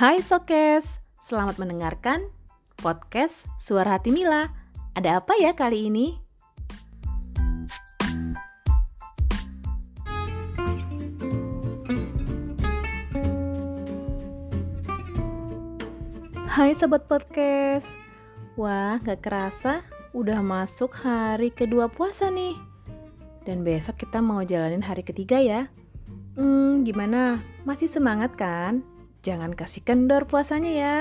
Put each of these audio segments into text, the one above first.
Hai Sokes, selamat mendengarkan podcast Suara Hati Mila. Ada apa ya kali ini? Hai Sobat Podcast Wah gak kerasa udah masuk hari kedua puasa nih Dan besok kita mau jalanin hari ketiga ya Hmm gimana? Masih semangat kan? Jangan kasih kendor puasanya ya.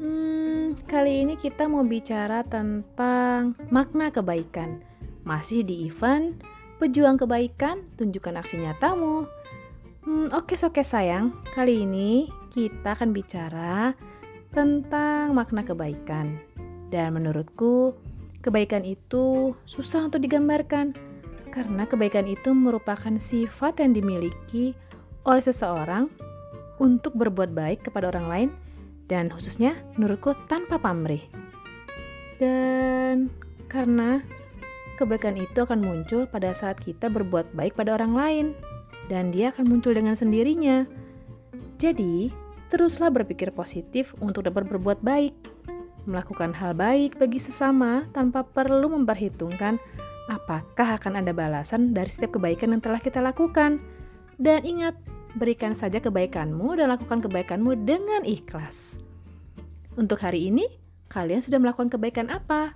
Hmm kali ini kita mau bicara tentang makna kebaikan. Masih di event Pejuang Kebaikan Tunjukkan Aksi Nyatamu. Hmm, oke oke sayang, kali ini kita akan bicara tentang makna kebaikan. Dan menurutku, kebaikan itu susah untuk digambarkan. Karena kebaikan itu merupakan sifat yang dimiliki oleh seseorang untuk berbuat baik kepada orang lain dan khususnya menurutku tanpa pamrih. Dan karena kebaikan itu akan muncul pada saat kita berbuat baik pada orang lain dan dia akan muncul dengan sendirinya. Jadi, teruslah berpikir positif untuk dapat berbuat baik. Melakukan hal baik bagi sesama tanpa perlu memperhitungkan apakah akan ada balasan dari setiap kebaikan yang telah kita lakukan. Dan ingat, berikan saja kebaikanmu dan lakukan kebaikanmu dengan ikhlas. Untuk hari ini, kalian sudah melakukan kebaikan apa?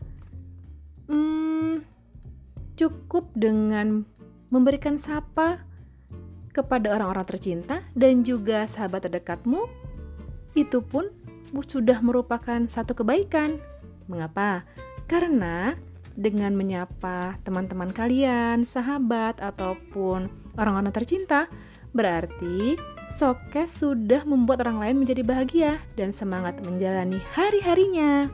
Hmm, cukup dengan memberikan sapa kepada orang-orang tercinta dan juga sahabat terdekatmu itu pun sudah merupakan satu kebaikan. Mengapa? Karena dengan menyapa teman-teman kalian, sahabat, ataupun orang-orang tercinta, berarti Sokes sudah membuat orang lain menjadi bahagia dan semangat menjalani hari-harinya.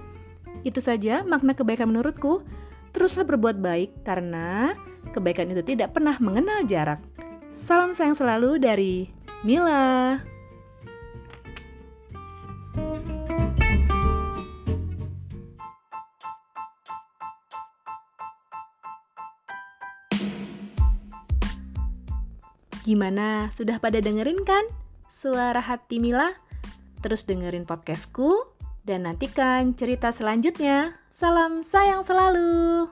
Itu saja makna kebaikan menurutku. Teruslah berbuat baik karena kebaikan itu tidak pernah mengenal jarak. Salam sayang selalu dari Mila. Gimana? Sudah pada dengerin kan? Suara hati Mila? Terus dengerin podcastku dan nantikan cerita selanjutnya. Salam sayang selalu.